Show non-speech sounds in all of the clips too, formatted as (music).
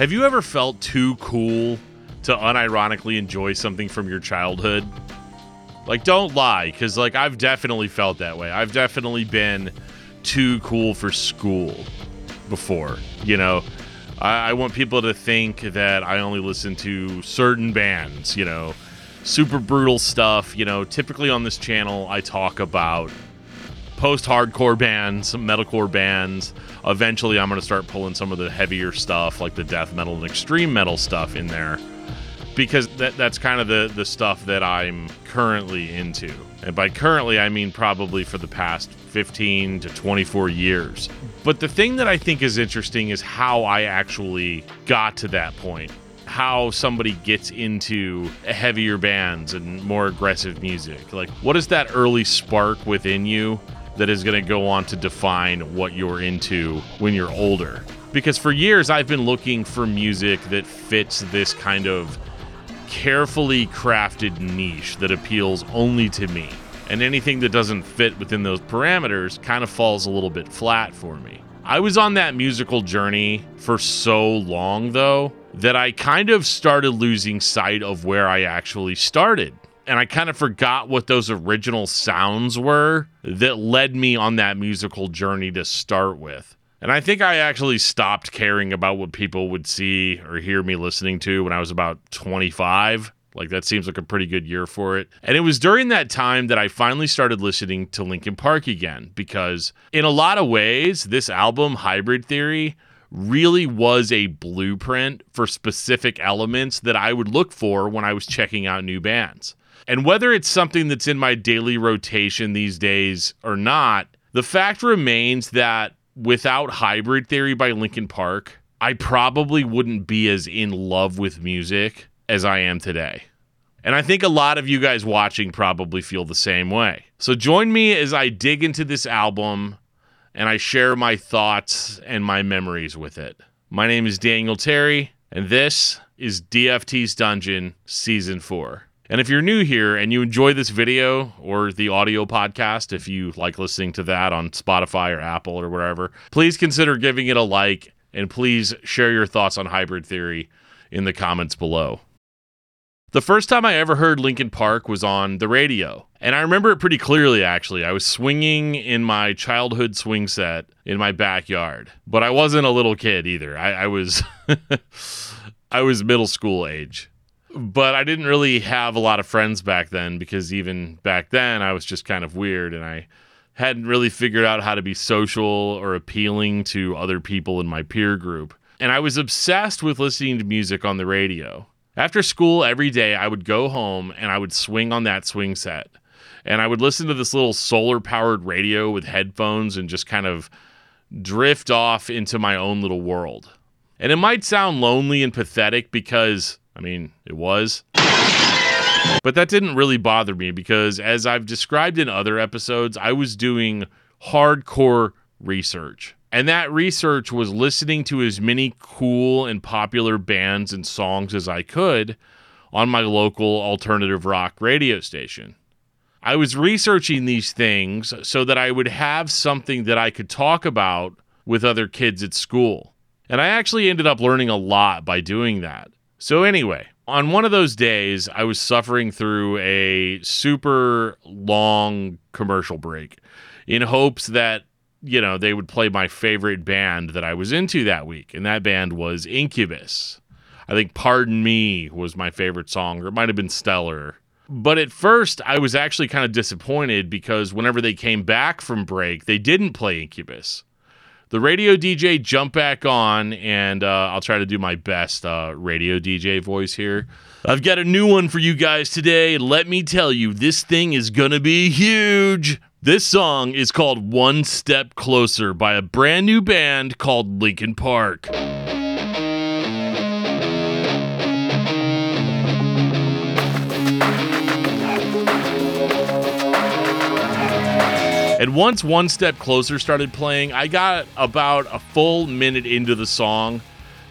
Have you ever felt too cool to unironically enjoy something from your childhood? Like, don't lie, because, like, I've definitely felt that way. I've definitely been too cool for school before. You know, I, I want people to think that I only listen to certain bands, you know, super brutal stuff. You know, typically on this channel, I talk about post hardcore bands, metalcore bands. Eventually, I'm going to start pulling some of the heavier stuff, like the death metal and extreme metal stuff, in there because that, that's kind of the, the stuff that I'm currently into. And by currently, I mean probably for the past 15 to 24 years. But the thing that I think is interesting is how I actually got to that point. How somebody gets into heavier bands and more aggressive music. Like, what is that early spark within you that is going to go on to define what you're into when you're older? Because for years, I've been looking for music that fits this kind of carefully crafted niche that appeals only to me. And anything that doesn't fit within those parameters kind of falls a little bit flat for me. I was on that musical journey for so long, though, that I kind of started losing sight of where I actually started. And I kind of forgot what those original sounds were that led me on that musical journey to start with. And I think I actually stopped caring about what people would see or hear me listening to when I was about 25. Like that seems like a pretty good year for it. And it was during that time that I finally started listening to Linkin Park again because in a lot of ways this album Hybrid Theory really was a blueprint for specific elements that I would look for when I was checking out new bands. And whether it's something that's in my daily rotation these days or not, the fact remains that without Hybrid Theory by Linkin Park, I probably wouldn't be as in love with music as I am today. And I think a lot of you guys watching probably feel the same way. So join me as I dig into this album and I share my thoughts and my memories with it. My name is Daniel Terry, and this is DFT's Dungeon Season 4. And if you're new here and you enjoy this video or the audio podcast, if you like listening to that on Spotify or Apple or wherever, please consider giving it a like and please share your thoughts on hybrid theory in the comments below. The first time I ever heard Linkin Park was on the radio. And I remember it pretty clearly, actually. I was swinging in my childhood swing set in my backyard, but I wasn't a little kid either. I, I was, (laughs) I was middle school age but I didn't really have a lot of friends back then because even back then I was just kind of weird and I hadn't really figured out how to be social or appealing to other people in my peer group. And I was obsessed with listening to music on the radio. After school every day, I would go home and I would swing on that swing set. And I would listen to this little solar powered radio with headphones and just kind of drift off into my own little world. And it might sound lonely and pathetic because I mean, it was. But that didn't really bother me because, as I've described in other episodes, I was doing hardcore research. And that research was listening to as many cool and popular bands and songs as I could on my local alternative rock radio station. I was researching these things so that I would have something that I could talk about with other kids at school. And I actually ended up learning a lot by doing that. So, anyway, on one of those days, I was suffering through a super long commercial break in hopes that, you know, they would play my favorite band that I was into that week. And that band was Incubus. I think Pardon Me was my favorite song, or it might have been Stellar. But at first, I was actually kind of disappointed because whenever they came back from break, they didn't play Incubus the radio DJ jump back on, and uh, I'll try to do my best uh, radio DJ voice here. I've got a new one for you guys today. Let me tell you, this thing is going to be huge. This song is called One Step Closer by a brand new band called Linkin Park. And once One Step Closer started playing, I got about a full minute into the song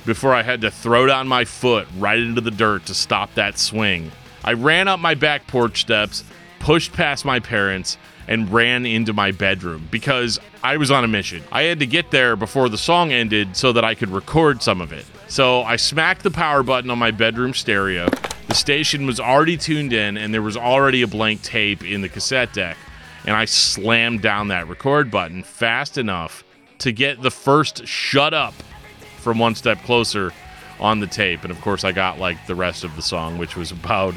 before I had to throw down my foot right into the dirt to stop that swing. I ran up my back porch steps, pushed past my parents, and ran into my bedroom because I was on a mission. I had to get there before the song ended so that I could record some of it. So I smacked the power button on my bedroom stereo. The station was already tuned in, and there was already a blank tape in the cassette deck. And I slammed down that record button fast enough to get the first shut up from One Step Closer on the tape. And of course, I got like the rest of the song, which was about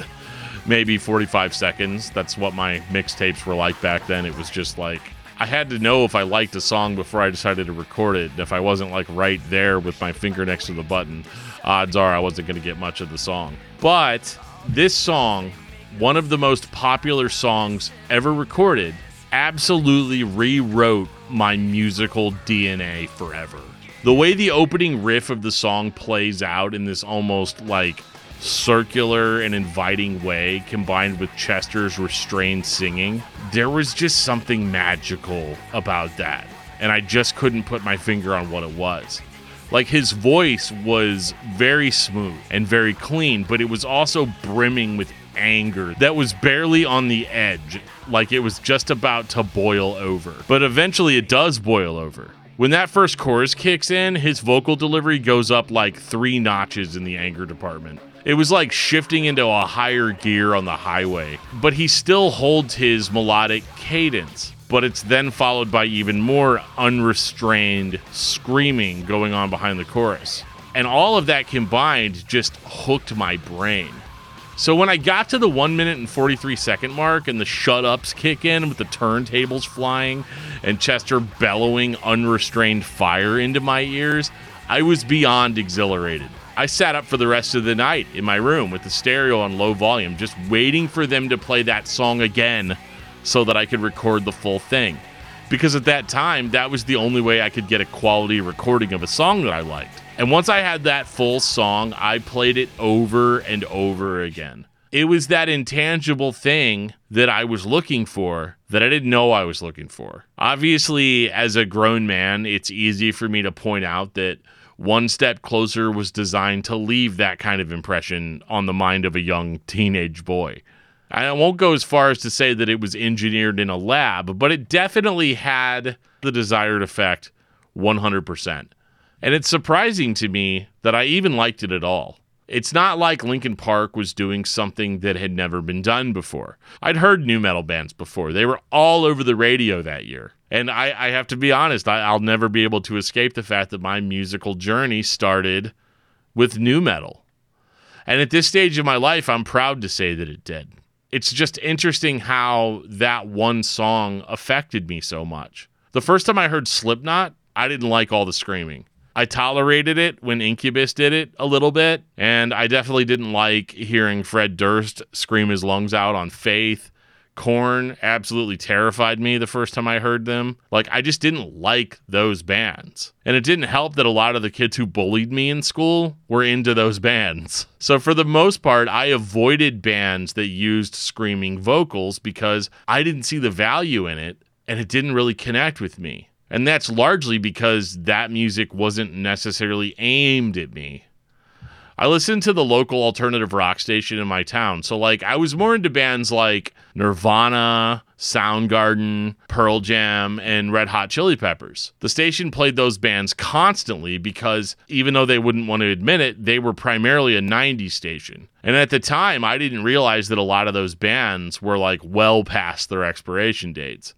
maybe 45 seconds. That's what my mixtapes were like back then. It was just like I had to know if I liked a song before I decided to record it. And if I wasn't like right there with my finger next to the button, odds are I wasn't going to get much of the song. But this song, one of the most popular songs ever recorded, absolutely rewrote my musical DNA forever. The way the opening riff of the song plays out in this almost like circular and inviting way combined with Chester's restrained singing, there was just something magical about that. And I just couldn't put my finger on what it was. Like his voice was very smooth and very clean, but it was also brimming with anger that was barely on the edge, like it was just about to boil over. But eventually it does boil over. When that first chorus kicks in, his vocal delivery goes up like three notches in the anger department. It was like shifting into a higher gear on the highway, but he still holds his melodic cadence. But it's then followed by even more unrestrained screaming going on behind the chorus. And all of that combined just hooked my brain. So when I got to the 1 minute and 43 second mark and the shut ups kick in with the turntables flying and Chester bellowing unrestrained fire into my ears, I was beyond exhilarated. I sat up for the rest of the night in my room with the stereo on low volume, just waiting for them to play that song again so that I could record the full thing. Because at that time, that was the only way I could get a quality recording of a song that I liked. And once I had that full song, I played it over and over again. It was that intangible thing that I was looking for that I didn't know I was looking for. Obviously, as a grown man, it's easy for me to point out that one Step Closer was designed to leave that kind of impression on the mind of a young teenage boy. I won't go as far as to say that it was engineered in a lab, but it definitely had the desired effect 100%. And it's surprising to me that I even liked it at all. It's not like Linkin Park was doing something that had never been done before. I'd heard nu metal bands before, they were all over the radio that year. And I, I have to be honest, I, I'll never be able to escape the fact that my musical journey started with nu metal. And at this stage of my life, I'm proud to say that it did. It's just interesting how that one song affected me so much. The first time I heard Slipknot, I didn't like all the screaming. I tolerated it when Incubus did it a little bit, and I definitely didn't like hearing Fred Durst scream his lungs out on Faith. Korn absolutely terrified me the first time I heard them. Like, I just didn't like those bands. And it didn't help that a lot of the kids who bullied me in school were into those bands. So, for the most part, I avoided bands that used screaming vocals because I didn't see the value in it and it didn't really connect with me. And that's largely because that music wasn't necessarily aimed at me. I listened to the local alternative rock station in my town. So, like, I was more into bands like Nirvana, Soundgarden, Pearl Jam, and Red Hot Chili Peppers. The station played those bands constantly because even though they wouldn't want to admit it, they were primarily a 90s station. And at the time, I didn't realize that a lot of those bands were like well past their expiration dates.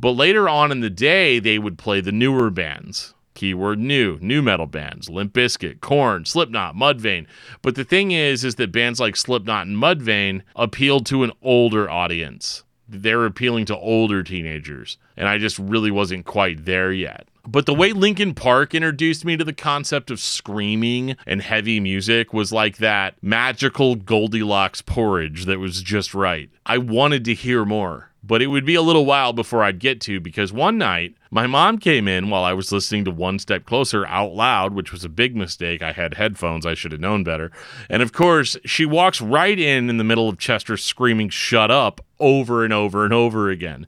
But later on in the day, they would play the newer bands. Keyword new, nu metal bands, Limp Bizkit, Korn, Slipknot, Mudvayne. But the thing is, is that bands like Slipknot and Mudvayne appealed to an older audience. They're appealing to older teenagers. And I just really wasn't quite there yet. But the way Linkin Park introduced me to the concept of screaming and heavy music was like that magical Goldilocks porridge that was just right. I wanted to hear more but it would be a little while before I'd get to because one night my mom came in while I was listening to One Step Closer out loud, which was a big mistake. I had headphones, I should have known better. And of course, she walks right in in the middle of Chester screaming, Shut up, over and over and over again.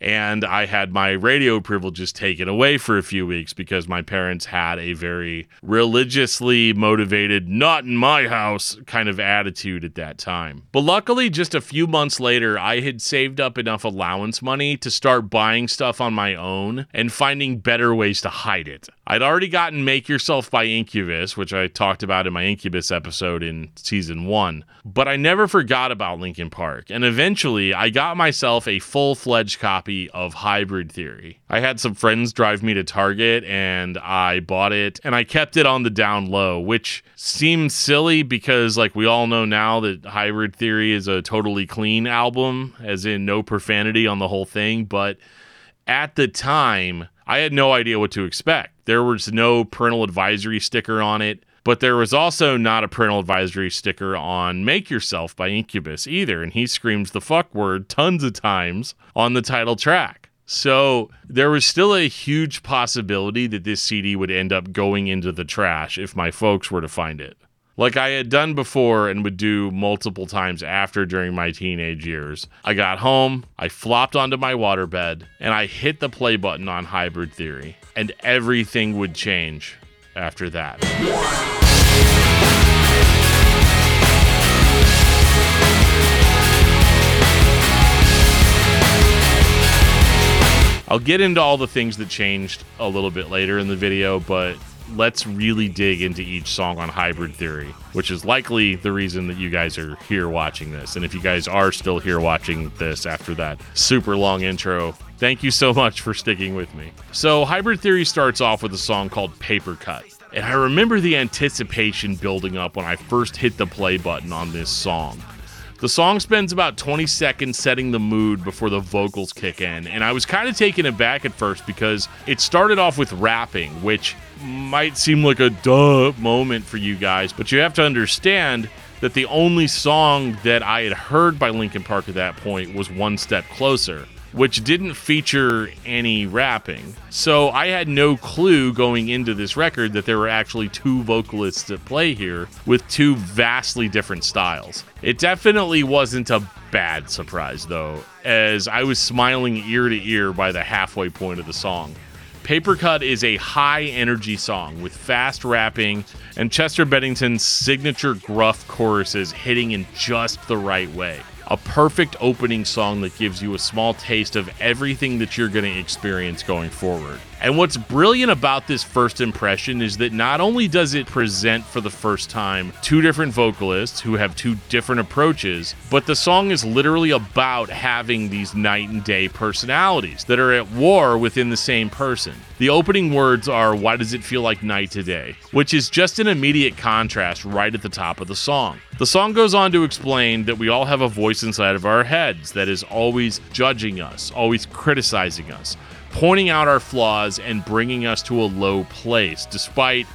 And I had my radio privileges taken away for a few weeks because my parents had a very religiously motivated, not in my house kind of attitude at that time. But luckily, just a few months later, I had saved up enough allowance money to start buying stuff on my own and finding better ways to hide it. I'd already gotten Make Yourself by Incubus, which I talked about in my Incubus episode in season one, but I never forgot about Linkin Park, and eventually I got myself a full fledged copy of Hybrid Theory. I had some friends drive me to Target and I bought it, and I kept it on the down low, which seems silly because, like, we all know now that Hybrid Theory is a totally clean album, as in no profanity on the whole thing, but at the time, I had no idea what to expect. There was no parental advisory sticker on it, but there was also not a parental advisory sticker on Make Yourself by Incubus either. And he screams the fuck word tons of times on the title track. So there was still a huge possibility that this CD would end up going into the trash if my folks were to find it. Like I had done before and would do multiple times after during my teenage years. I got home, I flopped onto my waterbed, and I hit the play button on Hybrid Theory and everything would change after that. I'll get into all the things that changed a little bit later in the video, but let's really dig into each song on Hybrid Theory, which is likely the reason that you guys are here watching this. And if you guys are still here watching this after that super long intro, Thank you so much for sticking with me. So, Hybrid Theory starts off with a song called Paper Cut. And I remember the anticipation building up when I first hit the play button on this song. The song spends about 20 seconds setting the mood before the vocals kick in, and I was kind of taken aback at first because it started off with rapping, which might seem like a duh moment for you guys, but you have to understand that the only song that I had heard by Linkin Park at that point was One Step Closer which didn't feature any rapping. So I had no clue going into this record that there were actually two vocalists at play here with two vastly different styles. It definitely wasn't a bad surprise, though, as I was smiling ear to ear by the halfway point of the song. Paper Cut is a high energy song with fast rapping and Chester Bennington's signature gruff choruses hitting in just the right way a perfect opening song that gives you a small taste of everything that you're going to experience going forward. And what's brilliant about this first impression is that not only does it present for the first time two different vocalists who have two different approaches, but the song is literally about having these night and day personalities that are at war within the same person. The opening words are, Why does it feel like night today? which is just an immediate contrast right at the top of the song. The song goes on to explain that we all have a voice inside of our heads that is always judging us, always criticizing us pointing out our flaws and bringing us to a low place, despite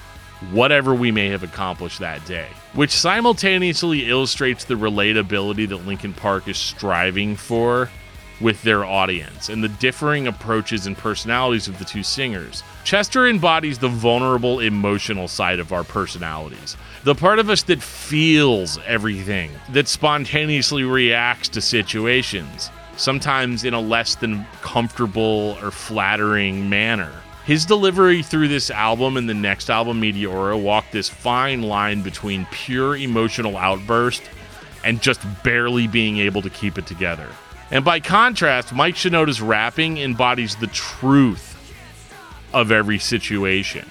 whatever we may have accomplished that day, which simultaneously illustrates the relatability that Linkin Park is striving for with their audience and the differing approaches and personalities of the two singers. Chester embodies the vulnerable emotional side of our personalities. The part of us that feels everything, that spontaneously reacts to situations sometimes in a less than comfortable or flattering manner. His delivery through this album and the next album, Meteora, walked this fine line between pure emotional outburst and just barely being able to keep it together. And by contrast, Mike Shinoda's rapping embodies the truth of every situation,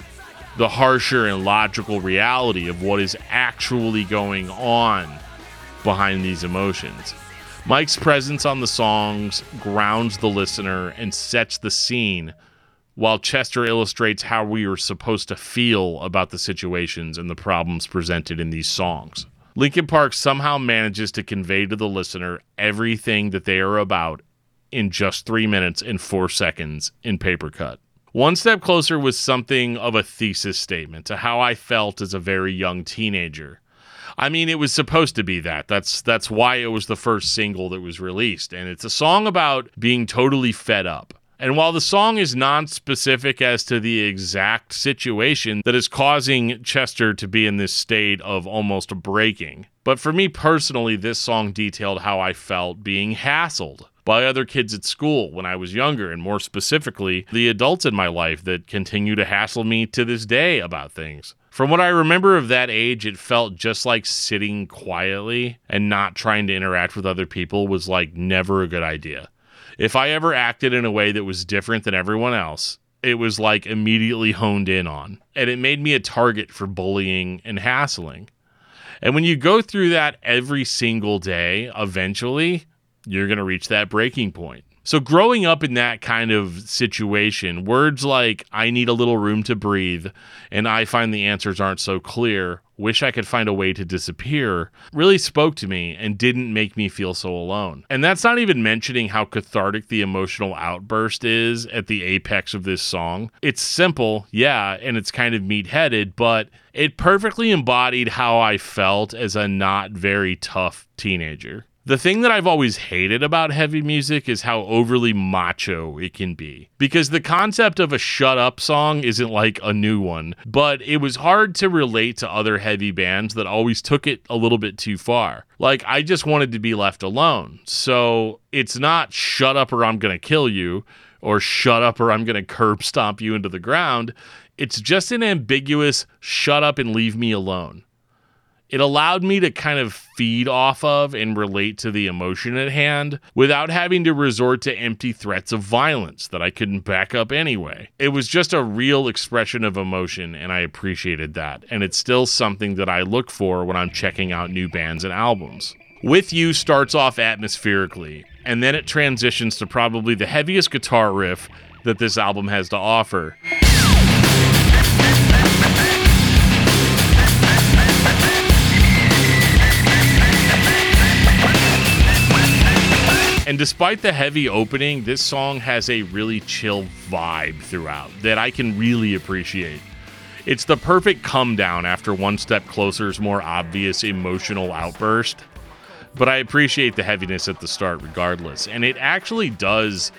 the harsher and logical reality of what is actually going on behind these emotions. Mike's presence on the songs grounds the listener and sets the scene, while Chester illustrates how we are supposed to feel about the situations and the problems presented in these songs. Linkin Park somehow manages to convey to the listener everything that they are about in just three minutes and four seconds in paper cut. One Step Closer was something of a thesis statement to how I felt as a very young teenager. I mean, it was supposed to be that. That's that's why it was the first single that was released, and it's a song about being totally fed up. And while the song is non-specific as to the exact situation that is causing Chester to be in this state of almost breaking, but for me personally, this song detailed how I felt being hassled by other kids at school when I was younger, and more specifically, the adults in my life that continue to hassle me to this day about things. From what I remember of that age, it felt just like sitting quietly and not trying to interact with other people was like never a good idea. If I ever acted in a way that was different than everyone else, it was like immediately honed in on. And it made me a target for bullying and hassling. And when you go through that every single day, eventually you're going to reach that breaking point. So, growing up in that kind of situation, words like, I need a little room to breathe, and I find the answers aren't so clear, wish I could find a way to disappear, really spoke to me and didn't make me feel so alone. And that's not even mentioning how cathartic the emotional outburst is at the apex of this song. It's simple, yeah, and it's kind of meat headed, but it perfectly embodied how I felt as a not very tough teenager. The thing that I've always hated about heavy music is how overly macho it can be. Because the concept of a shut up song isn't like a new one, but it was hard to relate to other heavy bands that always took it a little bit too far. Like, I just wanted to be left alone. So it's not shut up or I'm going to kill you, or shut up or I'm going to curb stomp you into the ground. It's just an ambiguous shut up and leave me alone it allowed me to kind of feed off of and relate to the emotion at hand without having to resort to empty threats of violence that I couldn't back up anyway. It was just a real expression of emotion, and I appreciated that. And it's still something that I look for when I'm checking out new bands and albums. With You starts off atmospherically, and then it transitions to probably the heaviest guitar riff that this album has to offer. And despite the heavy opening, this song has a really chill vibe throughout that I can really appreciate. It's the perfect come down after One Step Closer's more obvious emotional outburst. But I appreciate the heaviness at the start regardless. And it actually does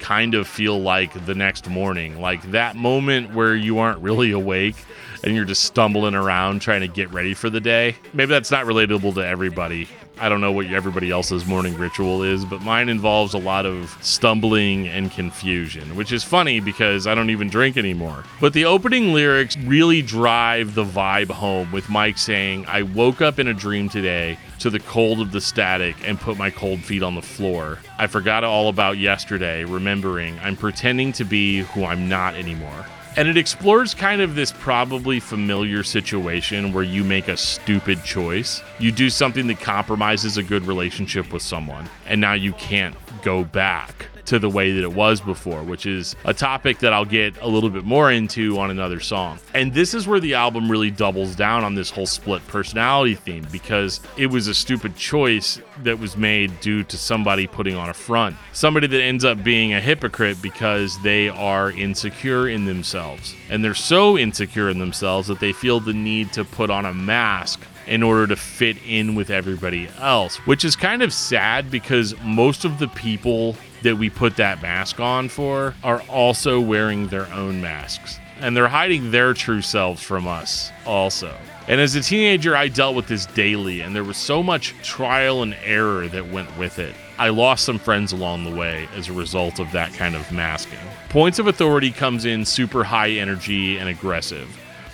kind of feel like the next morning, like that moment where you aren't really awake and you're just stumbling around trying to get ready for the day. Maybe that's not relatable to everybody. I don't know what everybody else's morning ritual is, but mine involves a lot of stumbling and confusion, which is funny because I don't even drink anymore. But the opening lyrics really drive the vibe home with Mike saying, I woke up in a dream today to the cold of the static and put my cold feet on the floor. I forgot all about yesterday, remembering I'm pretending to be who I'm not anymore. And it explores kind of this probably familiar situation where you make a stupid choice. You do something that compromises a good relationship with someone, and now you can't go back to the way that it was before, which is a topic that I'll get a little bit more into on another song. And this is where the album really doubles down on this whole split personality theme because it was a stupid choice that was made due to somebody putting on a front. Somebody that ends up being a hypocrite because they are insecure in themselves. And they're so insecure in themselves that they feel the need to put on a mask in order to fit in with everybody else, which is kind of sad because most of the people that we put that mask on for are also wearing their own masks. And they're hiding their true selves from us also. And as a teenager, I dealt with this daily, and there was so much trial and error that went with it. I lost some friends along the way as a result of that kind of masking. Points of Authority comes in super high energy and aggressive.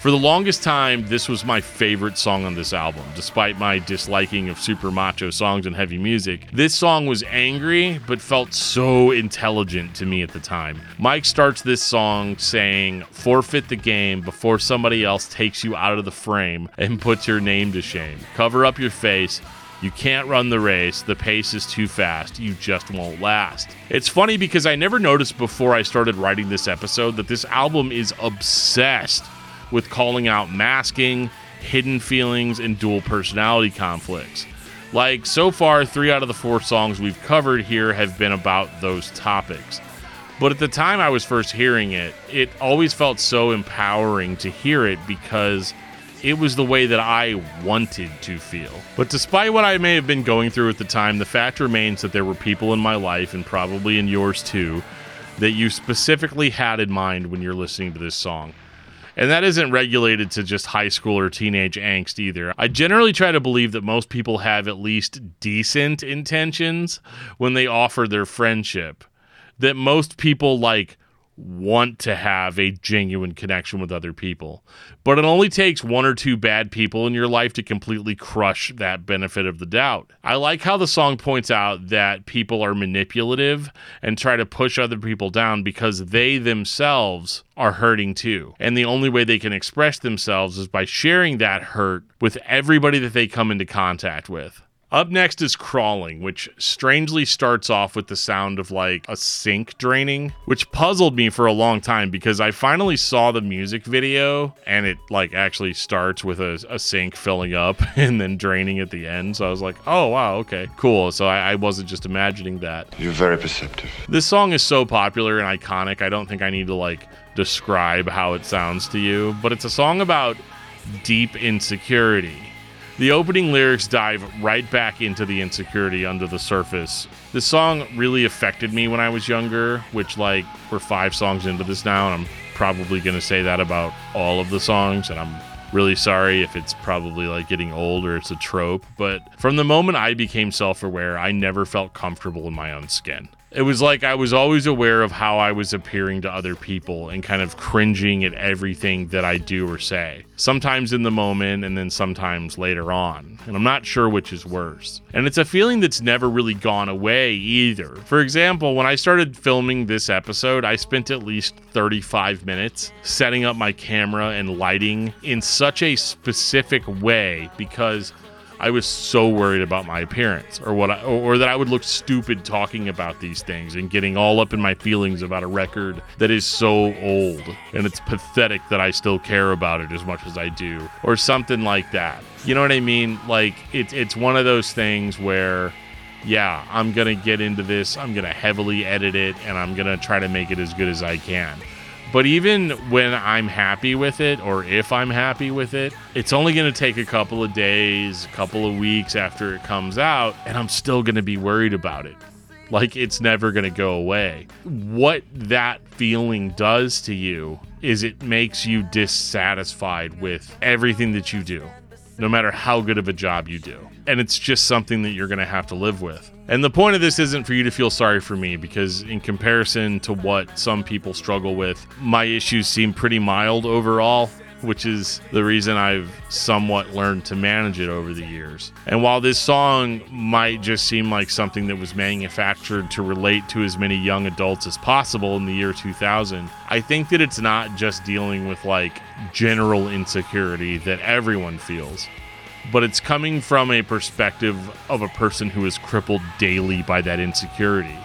For the longest time, this was my favorite song on this album, despite my disliking of super macho songs and heavy music. This song was angry, but felt so intelligent to me at the time. Mike starts this song saying, Forfeit the game before somebody else takes you out of the frame and puts your name to shame. Cover up your face. You can't run the race. The pace is too fast. You just won't last. It's funny because I never noticed before I started writing this episode that this album is obsessed with calling out masking, hidden feelings, and dual personality conflicts. Like, so far, three out of the four songs we've covered here have been about those topics. But at the time I was first hearing it, it always felt so empowering to hear it because it was the way that I wanted to feel. But despite what I may have been going through at the time, the fact remains that there were people in my life, and probably in yours too, that you specifically had in mind when you're listening to this song. And that isn't regulated to just high school or teenage angst either. I generally try to believe that most people have at least decent intentions when they offer their friendship. That most people like want to have a genuine connection with other people. But it only takes one or two bad people in your life to completely crush that benefit of the doubt. I like how the song points out that people are manipulative and try to push other people down because they themselves are hurting too. And the only way they can express themselves is by sharing that hurt with everybody that they come into contact with. Up next is Crawling, which strangely starts off with the sound of like a sink draining, which puzzled me for a long time because I finally saw the music video and it like actually starts with a, a sink filling up (laughs) and then draining at the end. So I was like, oh wow, okay, cool. So I, I wasn't just imagining that. You're very perceptive. This song is so popular and iconic, I don't think I need to like describe how it sounds to you, but it's a song about deep insecurity the opening lyrics dive right back into the insecurity under the surface. This song really affected me when I was younger, which, like, we're five songs into this now, and I'm probably going to say that about all of the songs, and I'm really sorry if it's probably like getting old or it's a trope. But from the moment I became self aware, I never felt comfortable in my own skin. It was like I was always aware of how I was appearing to other people and kind of cringing at everything that I do or say. Sometimes in the moment and then sometimes later on. And I'm not sure which is worse. And it's a feeling that's never really gone away either. For example, when I started filming this episode, I spent at least 35 minutes setting up my camera and lighting in such a specific way because I was so worried about my appearance or what I, or that I would look stupid talking about these things and getting all up in my feelings about a record that is so old and it's pathetic that I still care about it as much as I do or something like that. You know what I mean? Like it's it's one of those things where yeah, I'm going to get into this. I'm going to heavily edit it and I'm going to try to make it as good as I can. But even when I'm happy with it, or if I'm happy with it, it's only going to take a couple of days, a couple of weeks after it comes out, and I'm still going to be worried about it. Like it's never going to go away. What that feeling does to you is it makes you dissatisfied with everything that you do, no matter how good of a job you do. And it's just something that you're going to have to live with. And the point of this isn't for you to feel sorry for me because, in comparison to what some people struggle with, my issues seem pretty mild overall, which is the reason I've somewhat learned to manage it over the years. And while this song might just seem like something that was manufactured to relate to as many young adults as possible in the year 2000, I think that it's not just dealing with like general insecurity that everyone feels but it's coming from a perspective of a person who is crippled daily by that insecurity.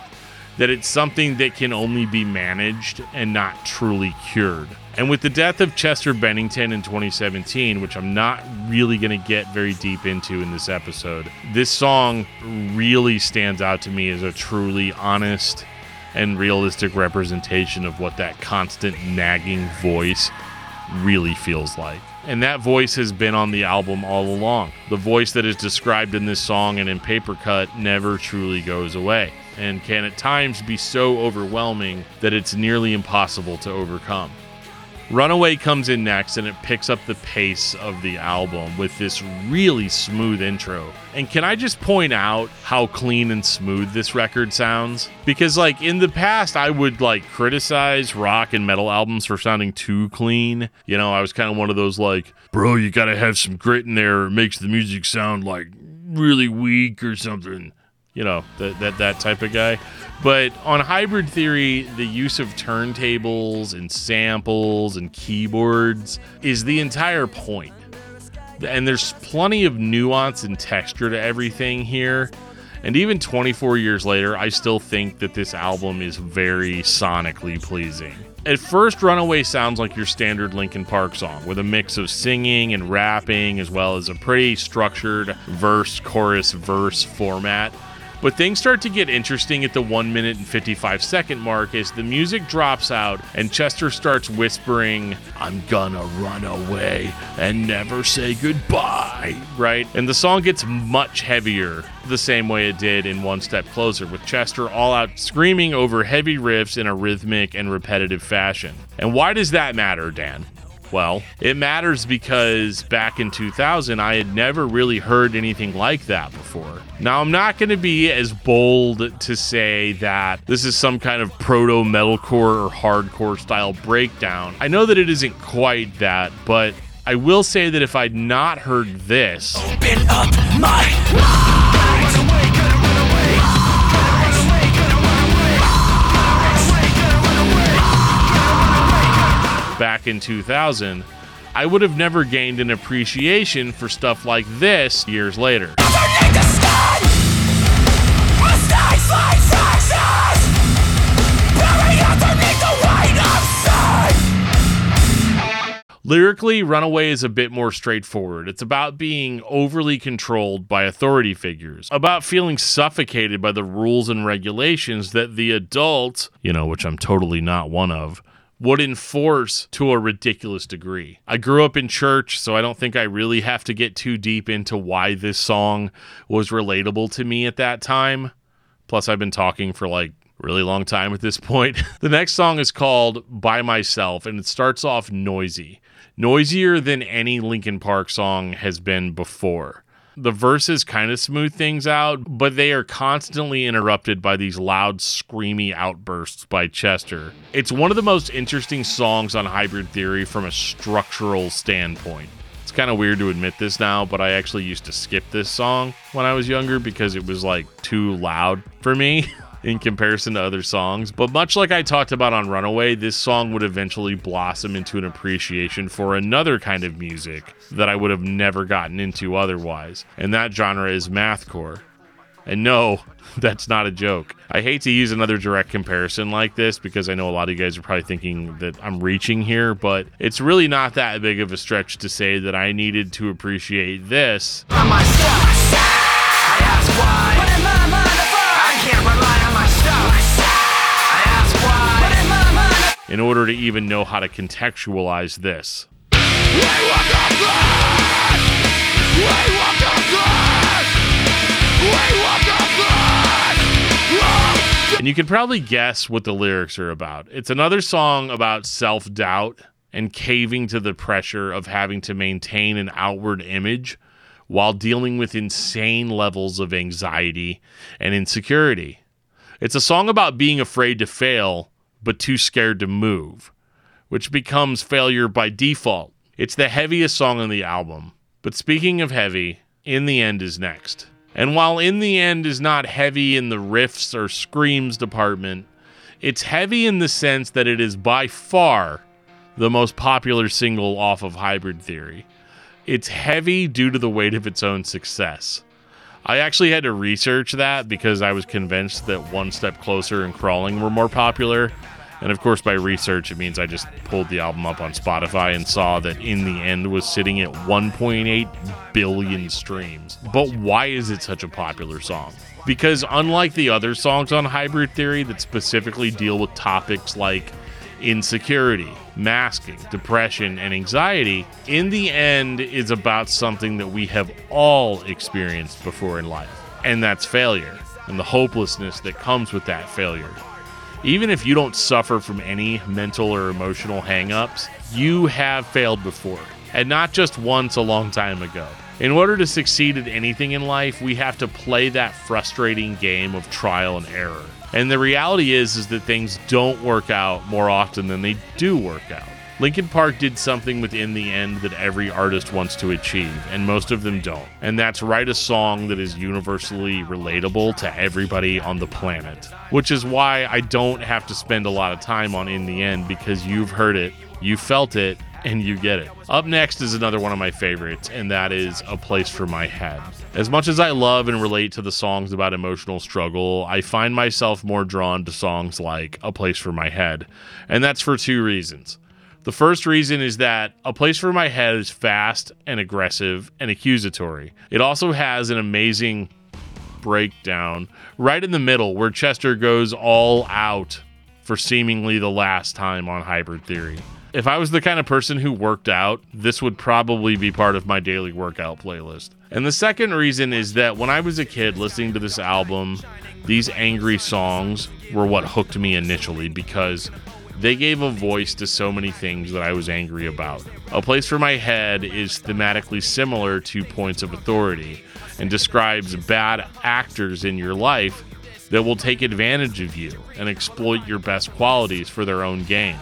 That it's something that can only be managed and not truly cured. And with the death of Chester Bennington in 2017, which I'm not really going to get very deep into in this episode, this song really stands out to me as a truly honest and realistic representation of what that constant nagging voice really feels like. And that voice has been on the album all along. The voice that is described in this song and in Paper Cut never truly goes away, and can at times be so overwhelming that it's nearly impossible to overcome. Runaway comes in next and it picks up the pace of the album with this really smooth intro. And can I just point out how clean and smooth this record sounds? Because like in the past I would like criticize rock and metal albums for sounding too clean. You know, I was kind of one of those like, bro, you got to have some grit in there. It makes the music sound like really weak or something. You know, that that that type of guy. But on Hybrid Theory, the use of turntables and samples and keyboards is the entire point. And there's plenty of nuance and texture to everything here. And even 24 years later, I still think that this album is very sonically pleasing. At first, Runaway sounds like your standard Linkin Park song, with a mix of singing and rapping, as well as a pretty structured verse, chorus, verse format. But things start to get interesting at the 1 minute and 55 second mark as the music drops out and Chester starts whispering, I'm gonna run away and never say goodbye, right? And the song gets much heavier the same way it did in One Step Closer, with Chester all out screaming over heavy riffs in a rhythmic and repetitive fashion. And why does that matter, Dan? Well, it matters because back in 2000, I had never really heard anything like that before. Now, I'm not going to be as bold to say that this is some kind of proto metalcore or hardcore style breakdown. I know that it isn't quite that, but I will say that if I'd not heard this, back in 2000, I would have never gained an appreciation for stuff like this years later. Lyrically, Runaway is a bit more straightforward. It's about being overly controlled by authority figures, about feeling suffocated by the rules and regulations that the adult, you know, which I'm totally not one of, would enforce to a ridiculous degree. I grew up in church, so I don't think I really have to get too deep into why this song was relatable to me at that time. Plus, I've been talking for like really long time at this (laughs) point. the next song is called By Myself, and it starts off noisy, noisier than any Linkin Park song has been before. The verses kind of smooth things out, but they are constantly interrupted by these loud, screamy outbursts by Chester. It's one of the most interesting songs on Hybrid Theory from a structural standpoint. It's kind of weird to admit this now, but I actually used to skip this song when I was younger because it was like too loud for me. (laughs) in comparison to other songs. But much like I talked about on Runaway, this song would eventually blossom into an appreciation for another kind of music that I would have never gotten into otherwise. And that genre is mathcore. And no, (laughs) that's not a joke. I hate to use another direct comparison like this because I know a lot of you guys are probably thinking that I'm reaching here, but it's really not that big of a stretch to say that I needed to appreciate this in order to even know how to contextualize this. And you can probably guess what the lyrics are about. It's another song about self doubt and caving to the pressure of having to maintain an outward image while dealing with insane levels of anxiety and insecurity. It's a song about being afraid to fail, but too scared to move, which becomes failure by default. It's the heaviest song on the album. But speaking of heavy, In the End is next. And while In the End is not heavy in the riffs or screams department, it's heavy in the sense that it is by far the most popular single off of Hybrid Theory. It's heavy due to the weight of its own success. I actually had to research that because I was convinced that One Step Closer and Crawling were more popular. And of course, by research, it means I just pulled the album up on Spotify and saw that In the End was sitting at 1.8 billion streams. But why is it such a popular song? Because unlike the other songs on Hybrid Theory that specifically deal with topics like insecurity, masking, depression, and anxiety, in the end is about something that we have all experienced before in life, and that's failure and the hopelessness that comes with that failure. Even if you don't suffer from any mental or emotional hangups, you have failed before, and not just once a long time ago. In order to succeed at anything in life, we have to play that frustrating game of trial and error. And the reality is is that things don't work out more often than they do work out. Linkin Park did something within the end that every artist wants to achieve, and most of them don't. And that's write a song that is universally relatable to everybody on the planet. Which is why I don't have to spend a lot of time on In the End because you've heard it, you felt it, and you get it. Up next is another one of my favorites, and that is A Place for My Head. As much as I love and relate to the songs about emotional struggle, I find myself more drawn to songs like A Place for My Head, and that's for two reasons. The first reason is that A Place for My Head is fast and aggressive and accusatory. It also has an amazing breakdown right in the middle where Chester goes all out for seemingly the last time on Hybrid Theory. If I was the kind of person who worked out, this would probably be part of my daily workout playlist. And the second reason is that when I was a kid listening to this album, these angry songs were what hooked me initially because They gave a voice to so many things that I was angry about. A Place for My Head is thematically similar to Points of Authority and describes bad actors in your life that will take advantage of you and exploit your best qualities for their own gain.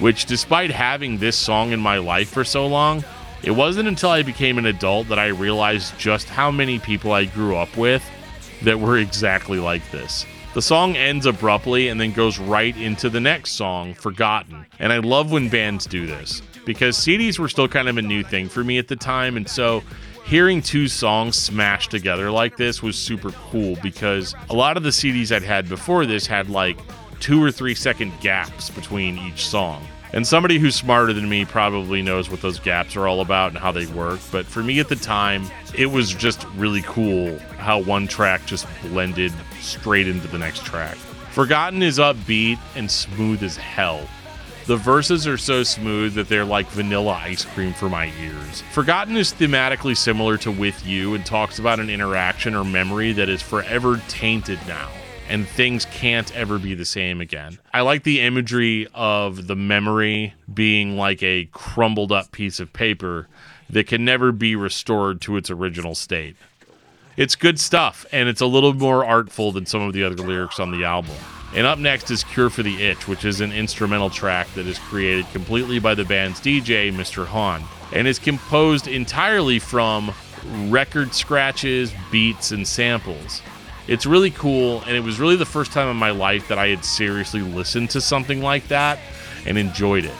Which, despite having this song in my life for so long, it wasn't until I became an adult that I realized just how many people I grew up with that were exactly like this. The song ends abruptly and then goes right into the next song, Forgotten. And I love when bands do this because CDs were still kind of a new thing for me at the time. And so hearing two songs smashed together like this was super cool because a lot of the CDs I'd had before this had like two or three second gaps between each song. And somebody who's smarter than me probably knows what those gaps are all about and how they work. But for me at the time, it was just really cool how one track just blended straight into the next track. Forgotten is upbeat and smooth as hell. The verses are so smooth that they're like vanilla ice cream for my ears. Forgotten is thematically similar to With You and talks about an interaction or memory that is forever tainted now and things can't ever be the same again. I like the imagery of the memory being like a crumbled up piece of paper that can never be restored to its original state. It's good stuff, and it's a little more artful than some of the other lyrics on the album. And up next is Cure for the Itch, which is an instrumental track that is created completely by the band's DJ, Mr. Hahn, and is composed entirely from record scratches, beats, and samples. It's really cool, and it was really the first time in my life that I had seriously listened to something like that and enjoyed it.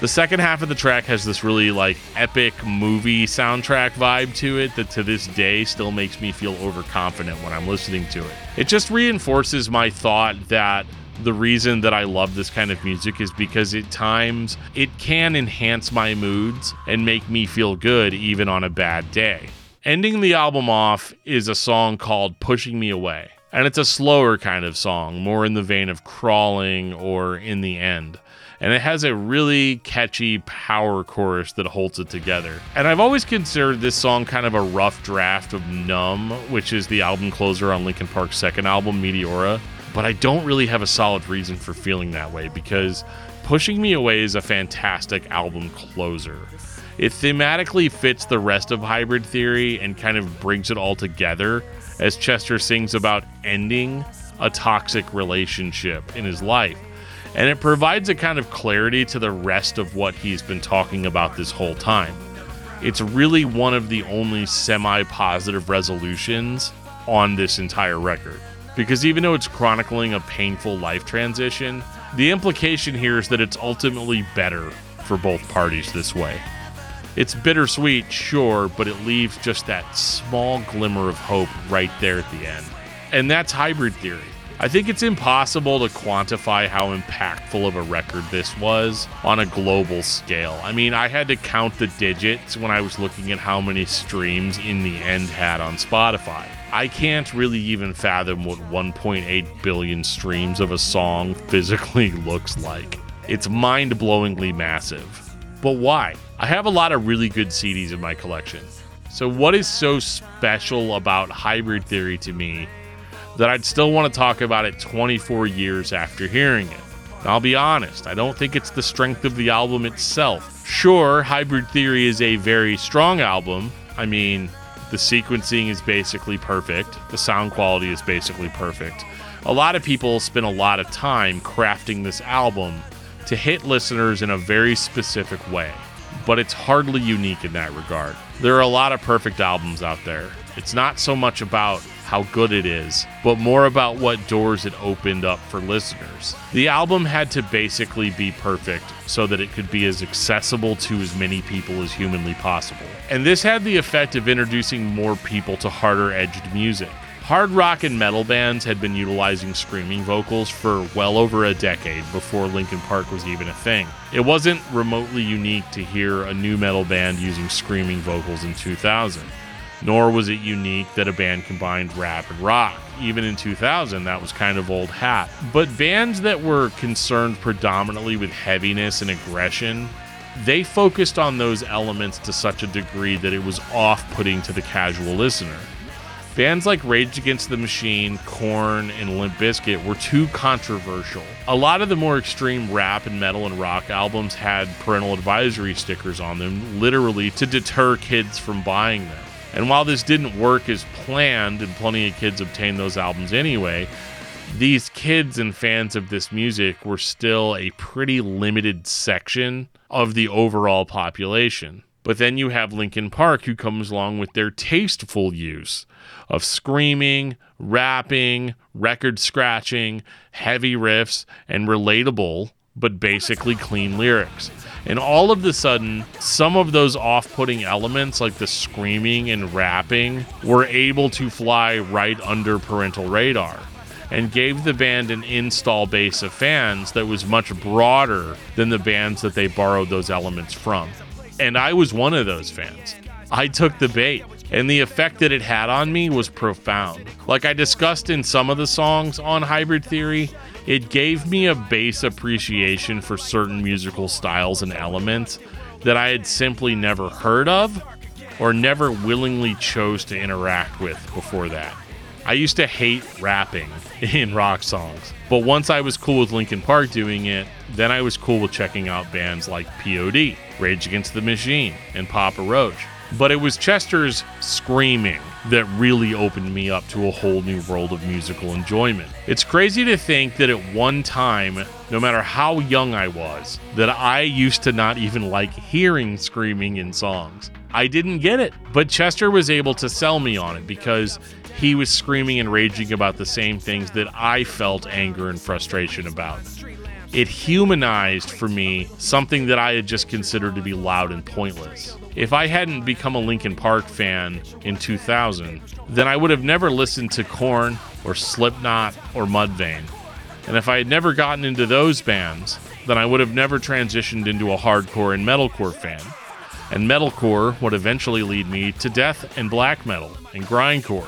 The second half of the track has this really like epic movie soundtrack vibe to it that to this day still makes me feel overconfident when I'm listening to it. It just reinforces my thought that the reason that I love this kind of music is because at times it can enhance my moods and make me feel good even on a bad day. Ending the album off is a song called Pushing Me Away. And it's a slower kind of song, more in the vein of crawling or in the end. And it has a really catchy power chorus that holds it together. And I've always considered this song kind of a rough draft of Numb, which is the album closer on Linkin Park's second album, Meteora. But I don't really have a solid reason for feeling that way because Pushing Me Away is a fantastic album closer. It thematically fits the rest of Hybrid Theory and kind of brings it all together as Chester sings about ending a toxic relationship in his life. And it provides a kind of clarity to the rest of what he's been talking about this whole time. It's really one of the only semi positive resolutions on this entire record. Because even though it's chronicling a painful life transition, the implication here is that it's ultimately better for both parties this way. It's bittersweet, sure, but it leaves just that small glimmer of hope right there at the end. And that's hybrid theory. I think it's impossible to quantify how impactful of a record this was on a global scale. I mean, I had to count the digits when I was looking at how many streams In the End had on Spotify. I can't really even fathom what 1.8 billion streams of a song physically (laughs) looks like. It's mind blowingly massive. But why? I have a lot of really good CDs in my collection. So, what is so special about Hybrid Theory to me that I'd still want to talk about it 24 years after hearing it? And I'll be honest, I don't think it's the strength of the album itself. Sure, Hybrid Theory is a very strong album. I mean, the sequencing is basically perfect, the sound quality is basically perfect. A lot of people spend a lot of time crafting this album to hit listeners in a very specific way, but it's hardly unique in that regard. There are a lot of perfect albums out there. It's not so much about how good it is, but more about what doors it opened up for listeners. The album had to basically be perfect so that it could be as accessible to as many people as humanly possible. And this had the effect of introducing more people to harder edged music. Hard rock and metal bands had been utilizing screaming vocals for well over a decade before Linkin Park was even a thing. It wasn't remotely unique to hear a nu metal band using screaming vocals in 2000. Nor was it unique that a band combined rap and rock. Even in 2000, that was kind of old hat. But bands that were concerned predominantly with heaviness and aggression, they focused on those elements to such a degree that it was off putting to the casual listener Bands like Rage Against the Machine, Korn, and Limp Bizkit were too controversial. A lot of the more extreme rap and metal and rock albums had parental advisory stickers on them, literally to deter kids from buying them. And while this didn't work as planned, and plenty of kids obtained those albums anyway, these kids and fans of this music were still a pretty limited section of the overall population. But then you have Linkin Park, who comes along with their tasteful use of screaming, rapping, record scratching, heavy riffs, and relatable but basically clean lyrics. And all of the sudden, some of those off putting elements, like the screaming and rapping, were able to fly right under parental radar and gave the band an install base of fans that was much broader than the bands that they borrowed those elements from. And I was one of those fans. I took the bait, and the effect that it had on me was profound. Like I discussed in some of the songs on Hybrid Theory, it gave me a base appreciation for certain musical styles and elements that I had simply never heard of or never willingly chose to interact with before that. I used to hate rapping (laughs) in rock songs, but once I was cool with Linkin Park doing it, then I was cool with checking out bands like POD, Rage Against the Machine, and Papa Roach. But it was Chester's screaming that really opened me up to a whole new world of musical enjoyment. It's crazy to think that at one time, no matter how young I was, that I used to not even like hearing screaming in songs. I didn't get it, but Chester was able to sell me on it because he was screaming and raging about the same things that I felt anger and frustration about. It humanized for me something that I had just considered to be loud and pointless. If I hadn't become a Linkin Park fan in 2000, then I would have never listened to Korn or Slipknot or Mudvayne. And if I had never gotten into those bands, then I would have never transitioned into a hardcore and metalcore fan. And metalcore would eventually lead me to death and black metal and grindcore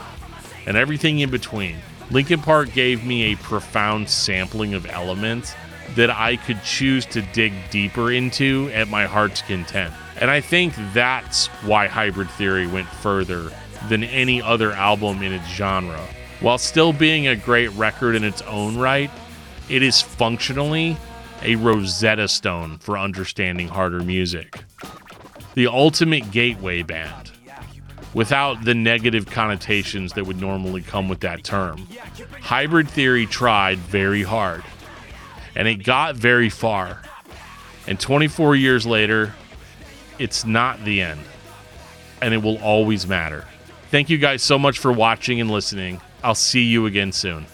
and everything in between. Linkin Park gave me a profound sampling of elements that I could choose to dig deeper into at my heart's content. And I think that's why Hybrid Theory went further than any other album in its genre. While still being a great record in its own right, it is functionally a Rosetta Stone for understanding harder music. The ultimate gateway band, without the negative connotations that would normally come with that term. Hybrid Theory tried very hard, and it got very far. And 24 years later, it's not the end, and it will always matter. Thank you guys so much for watching and listening. I'll see you again soon.